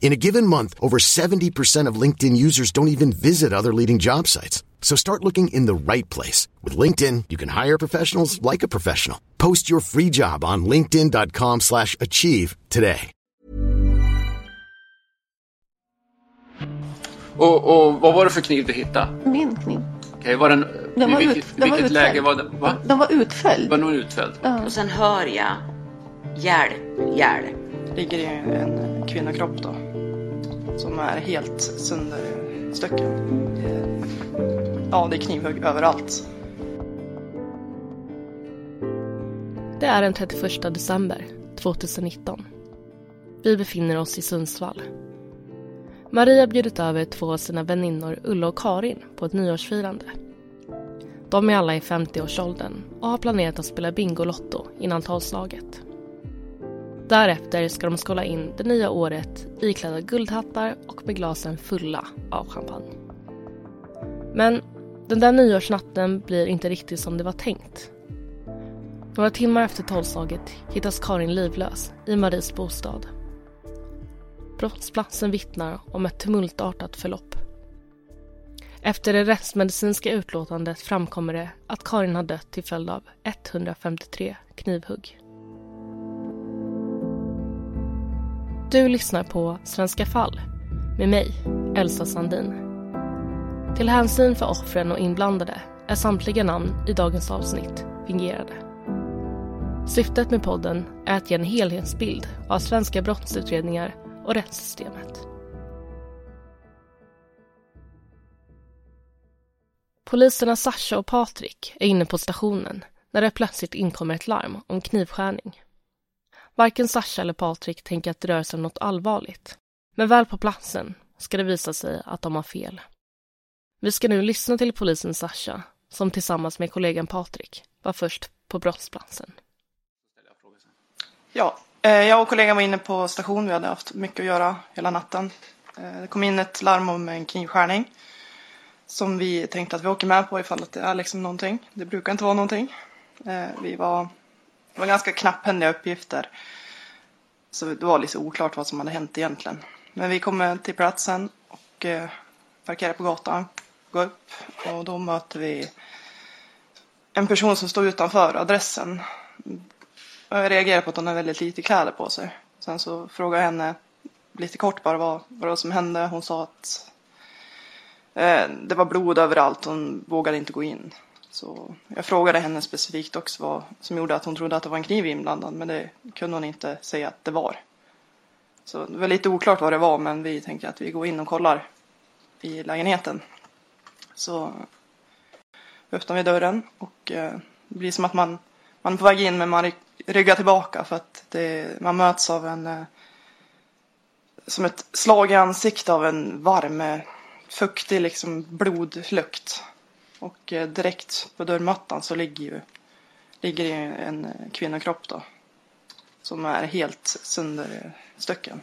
In a given month, over 70% of LinkedIn users don't even visit other leading job sites. So start looking in the right place. With LinkedIn, you can hire professionals like a professional. Post your free job on linkedin.com slash achieve today. Och, och vad var det för kniv du hittade? Min kniv. Okej, var den, Den var vilket, ut- den var vilket utfälld. läge var den? Va? Den var utfälld. Var någon utfälld? Ja. Och sen hör jag hjälp, hjälp. ligger i en kvinnokropp då. Som är helt sönderstucken. Det- Ja, det är knivhugg överallt. Det är den 31 december 2019. Vi befinner oss i Sundsvall. Maria har bjudit över två av sina väninnor Ulla och Karin på ett nyårsfirande. De är alla i 50-årsåldern och har planerat att spela Bingolotto innan tolvslaget. Därefter ska de skåla in det nya året iklädda guldhattar och med glasen fulla av champagne. Men den där nyårsnatten blir inte riktigt som det var tänkt. Några timmar efter tolvslaget hittas Karin livlös i Maries bostad. Brottsplatsen vittnar om ett tumultartat förlopp. Efter det rättsmedicinska utlåtandet framkommer det att Karin har dött till följd av 153 knivhugg. Du lyssnar på Svenska fall med mig, Elsa Sandin. Till hänsyn för offren och inblandade är samtliga namn i dagens avsnitt fingerade. Syftet med podden är att ge en helhetsbild av svenska brottsutredningar och rättssystemet. Poliserna Sasha och Patrik är inne på stationen när det plötsligt inkommer ett larm om knivskärning. Varken Sasha eller Patrik tänker att det rör sig om något allvarligt. Men väl på platsen ska det visa sig att de har fel. Vi ska nu lyssna till polisen Sasha som tillsammans med kollegan Patrik var först på brottsplatsen. Ja, eh, jag och kollegan var inne på station. Vi hade haft mycket att göra hela natten. Eh, det kom in ett larm om en knivskärning. Som vi tänkte att vi åker med på ifall att det är liksom någonting. Det brukar inte vara någonting. Eh, vi var, det var ganska knapphändiga uppgifter. Så det var lite oklart vad som hade hänt egentligen. Men vi kommer till platsen och eh, parkerar på gatan. Går upp och då möter vi en person som står utanför adressen. Jag reagerar på att hon har väldigt lite kläder på sig. Sen så frågar jag henne lite kort bara vad, vad det var som hände. Hon sa att eh, det var blod överallt. Hon vågade inte gå in. Så jag frågade henne specifikt också vad som gjorde att hon trodde att det var en kniv inblandad. Men det kunde hon inte säga att det var. Så det var lite oklart vad det var men vi tänkte att vi går in och kollar i lägenheten. Så öppnar vi dörren och eh, det blir som att man, man är på väg in men man ryggar tillbaka för att det, man möts av en eh, som ett slag i ansiktet av en varm, eh, fuktig liksom blodlukt. Och eh, direkt på dörrmattan så ligger ju ligger ju en eh, kvinnokropp då. Som är helt sönderstucken.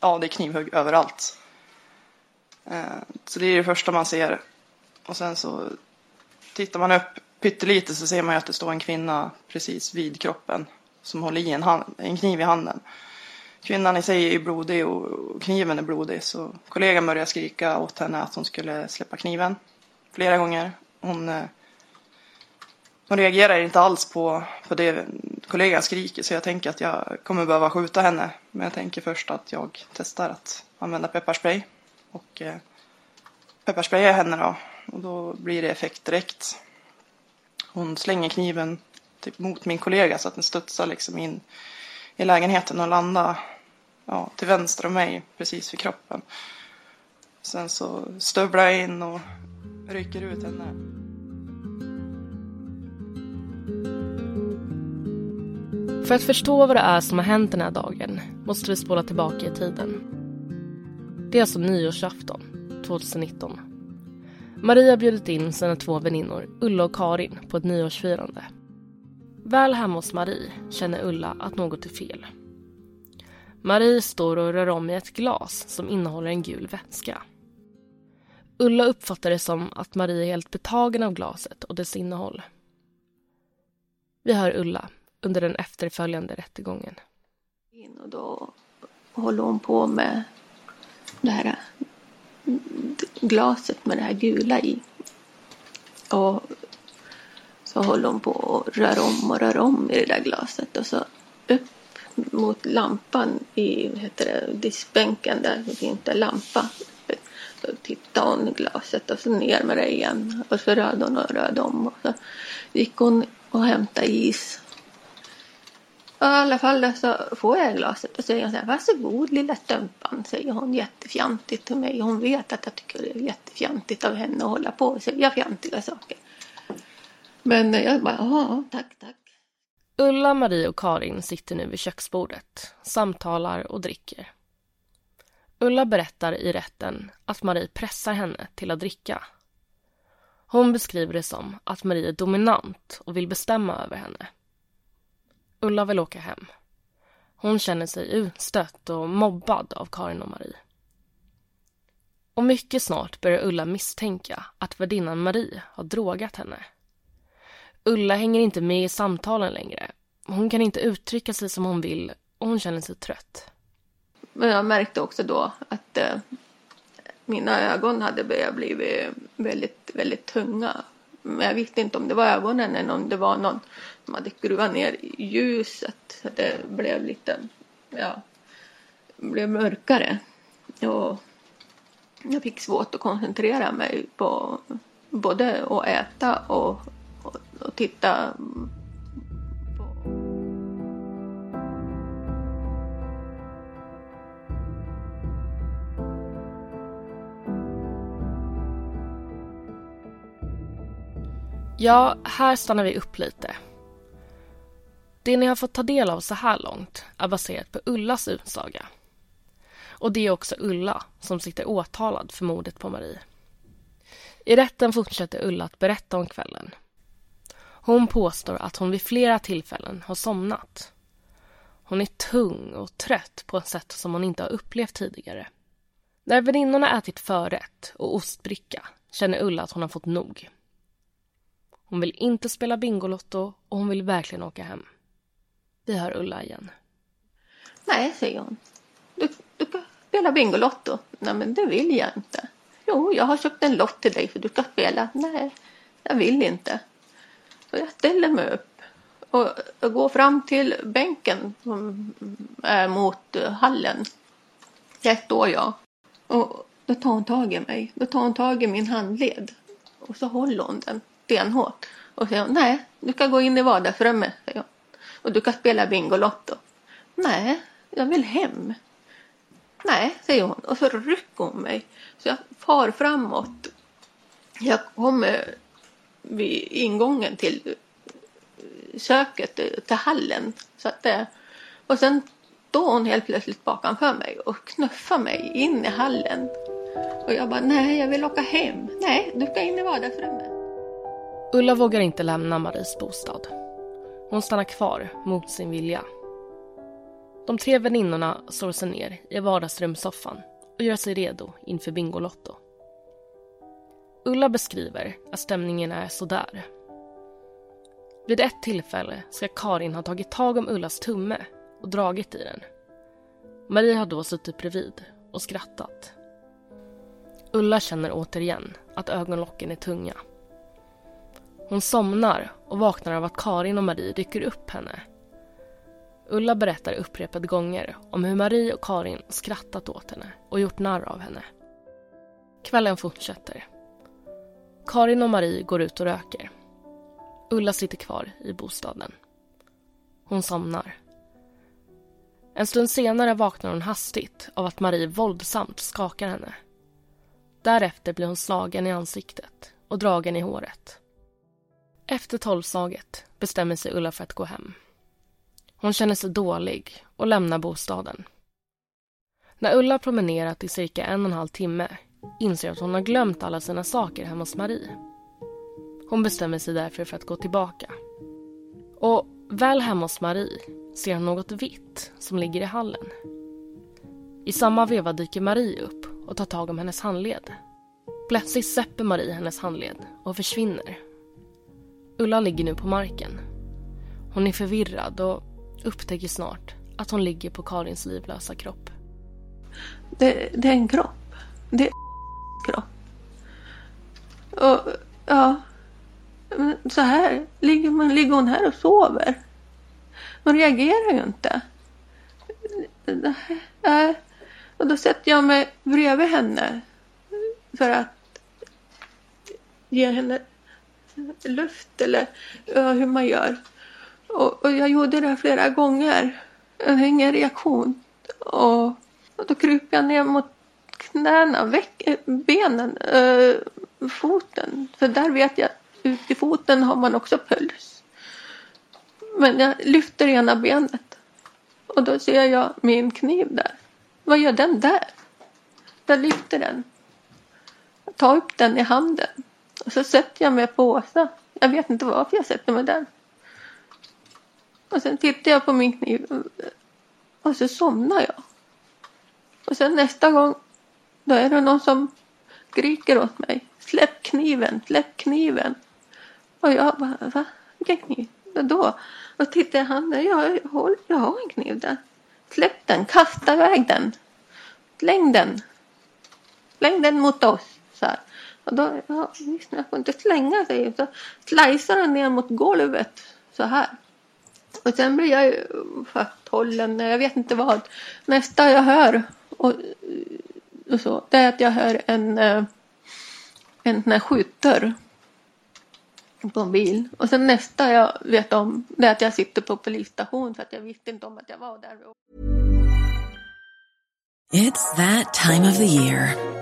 Ja, det är knivhugg överallt. Eh, så det är det första man ser. Och sen så tittar man upp pyttelite så ser man ju att det står en kvinna precis vid kroppen. Som håller i en, hand, en kniv i handen. Kvinnan i sig är ju blodig och kniven är blodig. Så kollegan började skrika åt henne att hon skulle släppa kniven. Flera gånger. Hon, eh, hon reagerar inte alls på, på det kollegan skriker. Så jag tänker att jag kommer behöva skjuta henne. Men jag tänker först att jag testar att använda pepparspray. Och eh, pepparsprayar henne då. Och då blir det effekt direkt. Hon slänger kniven typ mot min kollega så att den studsar liksom in i lägenheten och landar ja, till vänster om mig precis vid kroppen. Sen så stövlar jag in och rycker ut henne. För att förstå vad det är som har hänt den här dagen måste vi spola tillbaka i tiden. Det är alltså nyårsafton 2019. Maria har bjudit in sina två väninnor Ulla och Karin på ett nyårsfirande. Väl hemma hos Marie känner Ulla att något är fel. Marie står och rör om i ett glas som innehåller en gul vätska. Ulla uppfattar det som att Marie är helt betagen av glaset och dess innehåll. Vi hör Ulla under den efterföljande rättegången. Och då håller hon på med det här mm, glaset med det här gula i. Och så håller hon på och rör om och rör om i det där glaset och så upp mot lampan i vad heter det, diskbänken där det finns en lampa. Så tittade hon i glaset och så ner med det igen och så rörde hon och rörde om och så gick hon och hämtade is. Och I alla fall så får jag glaset och säger hon så här, varsågod lilla stumpan, säger hon jättefjantigt till mig. Hon vet att jag tycker det är jättefjantigt av henne att hålla på och säga fjantiga saker. Men jag bara, ja, tack, tack. Ulla, Marie och Karin sitter nu vid köksbordet, samtalar och dricker. Ulla berättar i rätten att Marie pressar henne till att dricka. Hon beskriver det som att Marie är dominant och vill bestämma över henne. Ulla vill åka hem. Hon känner sig utstött och mobbad av Karin och Marie. Och mycket snart börjar Ulla misstänka att värdinnan Marie har drogat henne. Ulla hänger inte med i samtalen längre. Hon kan inte uttrycka sig som hon vill och hon känner sig trött. Men jag märkte också då att eh, mina ögon hade börjat bli väldigt, väldigt tunga. Men jag visste inte om det var ögonen eller om det var någon som hade skruvat ner ljuset. Så det blev lite, ja, blev mörkare. Och jag fick svårt att koncentrera mig på både att äta och, och, och titta Ja, här stannar vi upp lite. Det ni har fått ta del av så här långt är baserat på Ullas utsaga. Och det är också Ulla som sitter åtalad för mordet på Marie. I rätten fortsätter Ulla att berätta om kvällen. Hon påstår att hon vid flera tillfällen har somnat. Hon är tung och trött på ett sätt som hon inte har upplevt tidigare. När väninnorna ätit förrätt och ostbricka känner Ulla att hon har fått nog. Hon vill inte spela Bingolotto och hon vill verkligen åka hem. Vi hör Ulla igen. Nej, säger hon. Du, du kan spela Bingolotto. Nej, men det vill jag inte. Jo, jag har köpt en lott till dig för du ska spela. Nej, jag vill inte. Så jag ställer mig upp och går fram till bänken som är mot eh, hallen. Där står jag. Och då tar hon tag i mig. Då tar hon tag i min handled. Och så håller hon den stenhårt. Och säger nej, du kan gå in i vardagsrummet. Säger hon. Och du kan spela Bingolotto. Nej, jag vill hem. Nej, säger hon. Och så rycker hon mig. Så jag far framåt. Jag kommer vid ingången till köket till hallen. Så att det, och sen står hon helt plötsligt bakanför mig och knuffar mig in i hallen. Och jag bara, nej jag vill åka hem. Nej, du ska in i vardagsrummet. Ulla vågar inte lämna Maries bostad. Hon stannar kvar mot sin vilja. De tre väninnorna slår sig ner i vardagsrumssoffan och gör sig redo inför Bingolotto. Ulla beskriver att stämningen är sådär. Vid ett tillfälle ska Karin ha tagit tag om Ullas tumme och dragit i den. Marie har då suttit bredvid och skrattat. Ulla känner återigen att ögonlocken är tunga. Hon somnar och vaknar av att Karin och Marie rycker upp henne. Ulla berättar upprepade gånger om hur Marie och Karin skrattat åt henne och gjort narr av henne. Kvällen fortsätter. Karin och Marie går ut och röker. Ulla sitter kvar i bostaden. Hon somnar. En stund senare vaknar hon hastigt av att Marie våldsamt skakar henne. Därefter blir hon slagen i ansiktet och dragen i håret. Efter tolvslaget bestämmer sig Ulla för att gå hem. Hon känner sig dålig och lämnar bostaden. När Ulla promenerat i cirka en och en halv timme inser att hon har glömt alla sina saker hemma hos Marie. Hon bestämmer sig därför för att gå tillbaka. Och väl hemma hos Marie ser hon något vitt som ligger i hallen. I samma veva dyker Marie upp och tar tag om hennes handled. Plötsligt släpper Marie hennes handled och försvinner. Ulla ligger nu på marken. Hon är förvirrad och upptäcker snart att hon ligger på Karins livlösa kropp. Det, det är en kropp. Det är kropp. Och ja, så här ligger, man, ligger hon här och sover. Man reagerar ju inte. Äh, och då sätter jag mig bredvid henne för att ge henne luft eller ja, hur man gör. Och, och, jag gjorde det flera gånger. Jag har ingen reaktion. Och, och då kryper jag ner mot knäna, väck, eh, benen, äh, foten. För där vet jag, ut i foten har man också puls. Men jag lyfter ena benet. Och då ser jag min kniv där. Vad gör den där? Jag lyfter den. Jag tar upp den i handen. Och så sätter jag mig på Åsa. Jag vet inte varför jag sätter mig där. Och sen tittar jag på min kniv. Och så somnar jag. Och sen nästa gång. Då är det någon som skriker åt mig. Släpp kniven, släpp kniven. Och jag bara, va? Vilken kniv? Och? Och tittar jag i handen. Jag, jag, jag har en kniv där. Släpp den, kasta iväg den. Släng den. Släng den mot oss. Så här. Och då, ja, visst, jag får inte slänga sig. Så slicear den ner mot golvet så här. Och sen blir jag ju fasthållen, jag vet inte vad. Nästa jag hör och, och så, det är att jag hör en, eh, en sån här skjutdörr på en bil. Och sen nästa jag vet om det är att jag sitter på polisstation för att jag visste inte om att jag var där. It's that time of the year.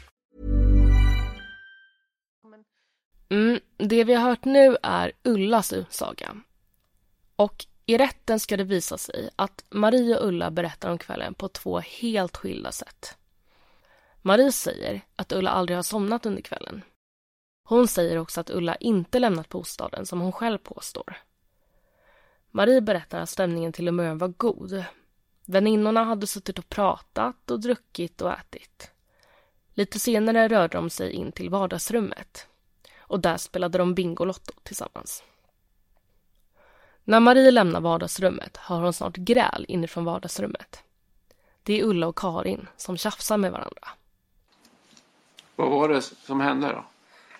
Mm, det vi har hört nu är Ullas saga. Och i rätten ska det visa sig att Marie och Ulla berättar om kvällen på två helt skilda sätt. Marie säger att Ulla aldrig har somnat under kvällen. Hon säger också att Ulla inte lämnat bostaden som hon själv påstår. Marie berättar att stämningen till och med var god. Väninnorna hade suttit och pratat och druckit och ätit. Lite senare rörde de sig in till vardagsrummet och där spelade de Bingolotto tillsammans. När Marie lämnar vardagsrummet hör hon snart gräl inifrån vardagsrummet. Det är Ulla och Karin som tjafsar med varandra. Vad var det som hände då?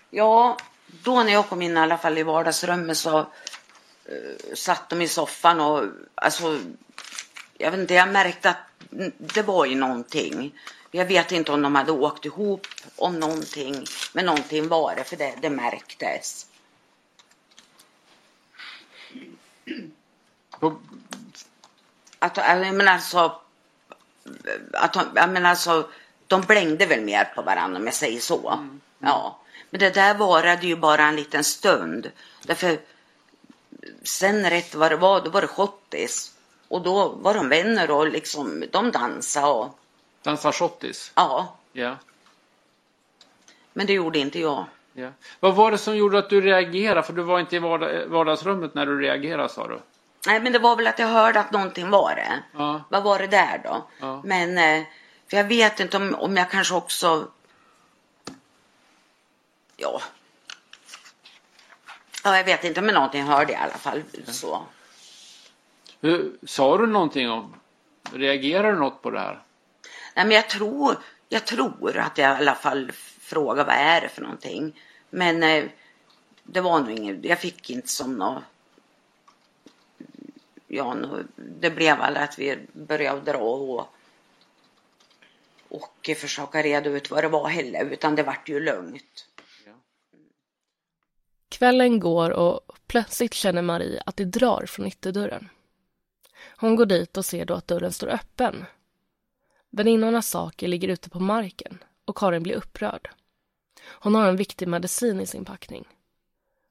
Ja, då när jag kom in i alla fall i vardagsrummet så uh, satt de i soffan och alltså, jag vet inte, jag märkte att det var ju någonting. Jag vet inte om de hade åkt ihop om någonting, men någonting var det, för det, det märktes. Att, jag menar alltså, att de, jag menar alltså, de blängde väl mer på varandra om jag säger så. Mm. Ja. Men det där varade ju bara en liten stund. Därför sen rätt vad det var, då var det schottis. Och då var de vänner och liksom, de dansade och... Dansade schottis? Ja. Ja. Men det gjorde inte jag. Ja. Vad var det som gjorde att du reagerade? För du var inte i vardagsrummet när du reagerade sa du. Nej, men det var väl att jag hörde att någonting var det. Ja. Vad var det där då? Ja. Men, eh, för jag vet inte om, om jag kanske också... Ja. Ja, jag vet inte, men någonting hörde jag i alla fall. Så. Hur, sa du någonting om, reagerade du något på det här? Nej, men jag tror, jag tror att jag i alla fall frågade vad är det för någonting. Men eh, det var nog inget, jag fick inte som något ja, det blev väl att vi började dra och, och försöka reda ut vad det var heller, utan det vart ju lugnt. Kvällen går och plötsligt känner Marie att det drar från ytterdörren. Hon går dit och ser då att dörren står öppen. Väninnornas saker ligger ute på marken och Karin blir upprörd. Hon har en viktig medicin i sin packning.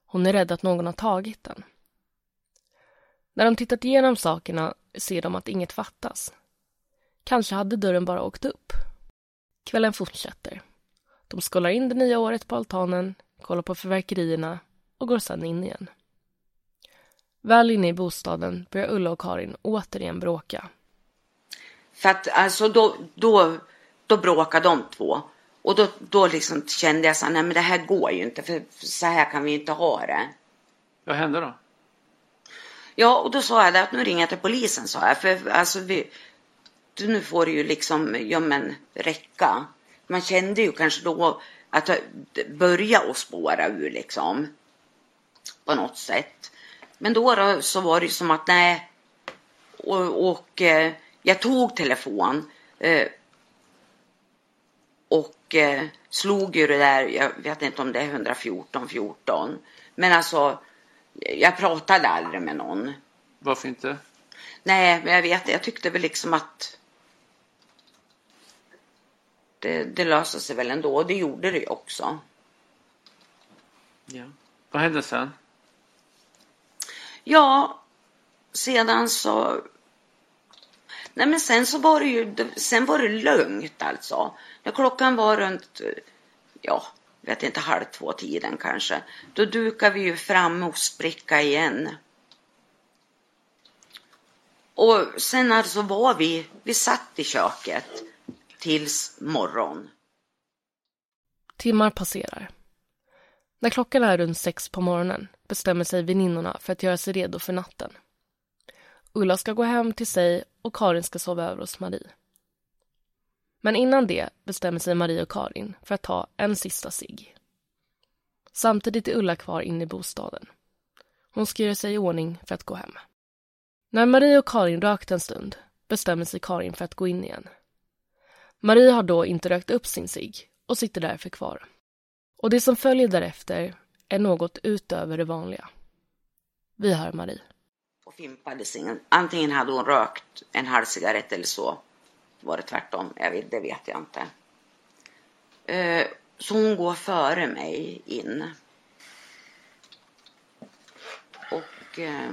Hon är rädd att någon har tagit den. När de tittat igenom sakerna ser de att inget fattas. Kanske hade dörren bara åkt upp. Kvällen fortsätter. De skålar in det nya året på altanen, kollar på förverkerierna och går sedan in igen. Väl inne i bostaden börjar Ulla och Karin återigen bråka. För att alltså då, då, då bråkade de två. Och då, då liksom kände jag så här, nej men det här går ju inte för så här kan vi inte ha det. Vad hände då? Ja, och då sa jag att nu ringer jag till polisen, sa jag. För alltså, vi, nu får det ju liksom, ja men räcka. Man kände ju kanske då att det började att spåra ur liksom. På något sätt. Men då, då så var det ju som att nej. Och, och eh, jag tog telefon. Eh, och eh, slog ju det där, jag vet inte om det är 114 14. Men alltså jag pratade aldrig med någon. Varför inte? Nej, men jag vet Jag tyckte väl liksom att det, det löste sig väl ändå. Och det gjorde det ju också. Ja. Vad hände sen? Ja, sedan så... Nej, men sen så var det ju... Sen var det lugnt alltså. När klockan var runt... Ja, vet inte, halv två tiden kanske. Då dukade vi ju fram ostbricka igen. Och sen alltså var vi, vi satt i köket tills morgon. Timmar passerar. När klockan är runt sex på morgonen bestämmer sig väninnorna för att göra sig redo för natten. Ulla ska gå hem till sig och Karin ska sova över hos Marie. Men innan det bestämmer sig Marie och Karin för att ta en sista sig. Samtidigt är Ulla kvar inne i bostaden. Hon ska göra sig i ordning för att gå hem. När Marie och Karin rökt en stund bestämmer sig Karin för att gå in igen. Marie har då inte rökt upp sin sig och sitter därför kvar. Och det som följer därefter är något utöver det vanliga. Vi hör Marie och fimpades ingen. Antingen hade hon rökt en halv cigarett eller så var det tvärtom. Jag vet, det vet jag inte. Eh, så hon går före mig in. Och eh,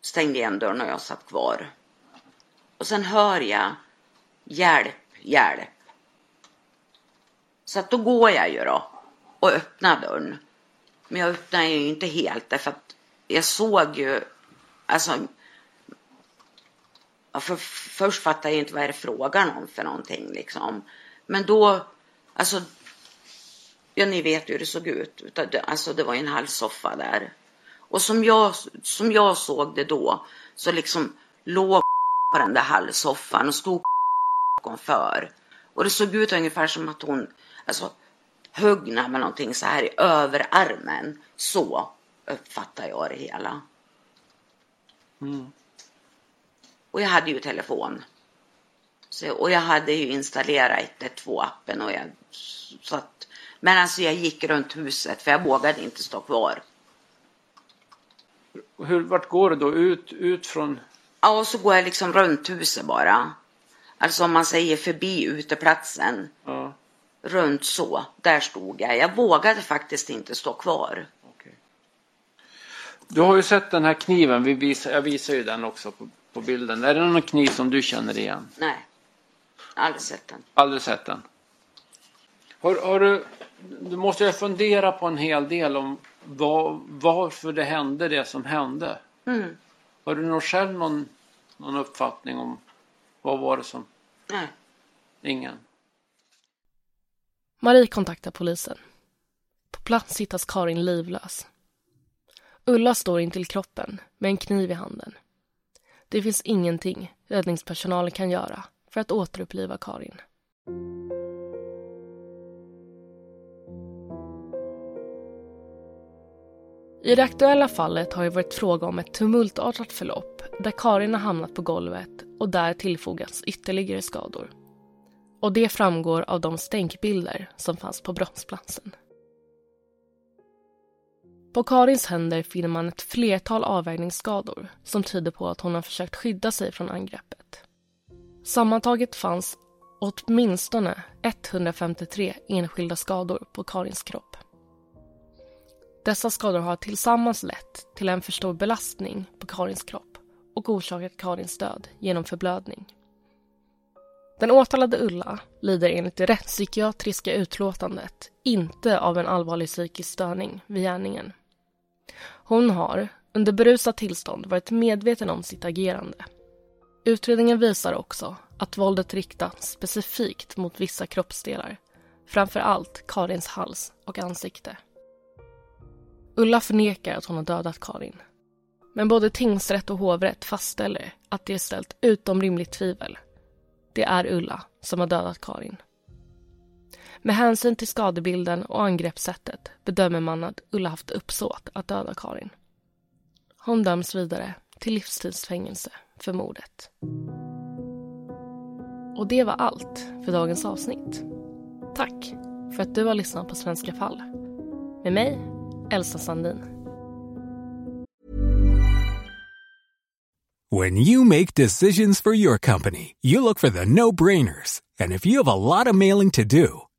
stängde igen dörren och jag satt kvar. Och sen hör jag hjälp, hjälp. Så att då går jag ju då och öppnar dörren. Men jag öppnar ju inte helt därför att jag såg ju, alltså, för först fattade jag inte vad det är frågan om för någonting liksom. Men då, alltså, ja ni vet hur det såg ut. Alltså det var en halv soffa där. Och som jag, som jag såg det då, så liksom låg på den där halvsoffan och stod bakom för. Och det såg ut ungefär som att hon, alltså högg med någonting så här i överarmen. Så uppfattar jag det hela. Mm. Och jag hade ju telefon. Så, och jag hade ju installerat 112-appen. Och jag, så att, men alltså jag gick runt huset för jag vågade inte stå kvar. Hur, vart går du då? Ut, ut från? Ja, och så går jag liksom runt huset bara. Alltså om man säger förbi uteplatsen. Ja runt så. Där stod jag. Jag vågade faktiskt inte stå kvar. Du har ju sett den här kniven. Vi visar, jag visar ju den också på, på bilden. Är det någon kniv som du känner igen? Nej, aldrig sett den. Aldrig sett den. Har, har du, du måste ju fundera på en hel del om var, varför det hände det som hände. Mm. Har du nog själv någon, någon uppfattning om vad var det som? Nej. Ingen? Marie kontaktar polisen. På plats hittas Karin livlös. Ulla står intill kroppen med en kniv i handen. Det finns ingenting räddningspersonalen kan göra för att återuppliva Karin. I det aktuella fallet har det varit fråga om ett tumultartat förlopp där Karin har hamnat på golvet och där tillfogats ytterligare skador. Och det framgår av de stänkbilder som fanns på brottsplatsen. På Karins händer finner man ett flertal avvägningsskador som tyder på att hon har försökt skydda sig från angreppet. Sammantaget fanns åtminstone 153 enskilda skador på Karins kropp. Dessa skador har tillsammans lett till en för stor belastning på Karins kropp och orsakat Karins död genom förblödning. Den åtalade Ulla lider enligt det rättspsykiatriska utlåtandet inte av en allvarlig psykisk störning vid gärningen. Hon har under berusat tillstånd varit medveten om sitt agerande. Utredningen visar också att våldet riktats specifikt mot vissa kroppsdelar, framför allt Karins hals och ansikte. Ulla förnekar att hon har dödat Karin. Men både tingsrätt och hovrätt fastställer att det är ställt utom rimligt tvivel det är Ulla som har dödat Karin. Med hänsyn till skadebilden och angreppssättet bedömer man att Ulla haft uppsåt att döda Karin. Hon döms vidare till livstidsfängelse för mordet. Och det var allt för dagens avsnitt. Tack för att du har lyssnat på Svenska fall. Med mig, Elsa Sandin. When you make decisions for your company, you look for the no-brainers. And if you have a lot of mailing to do,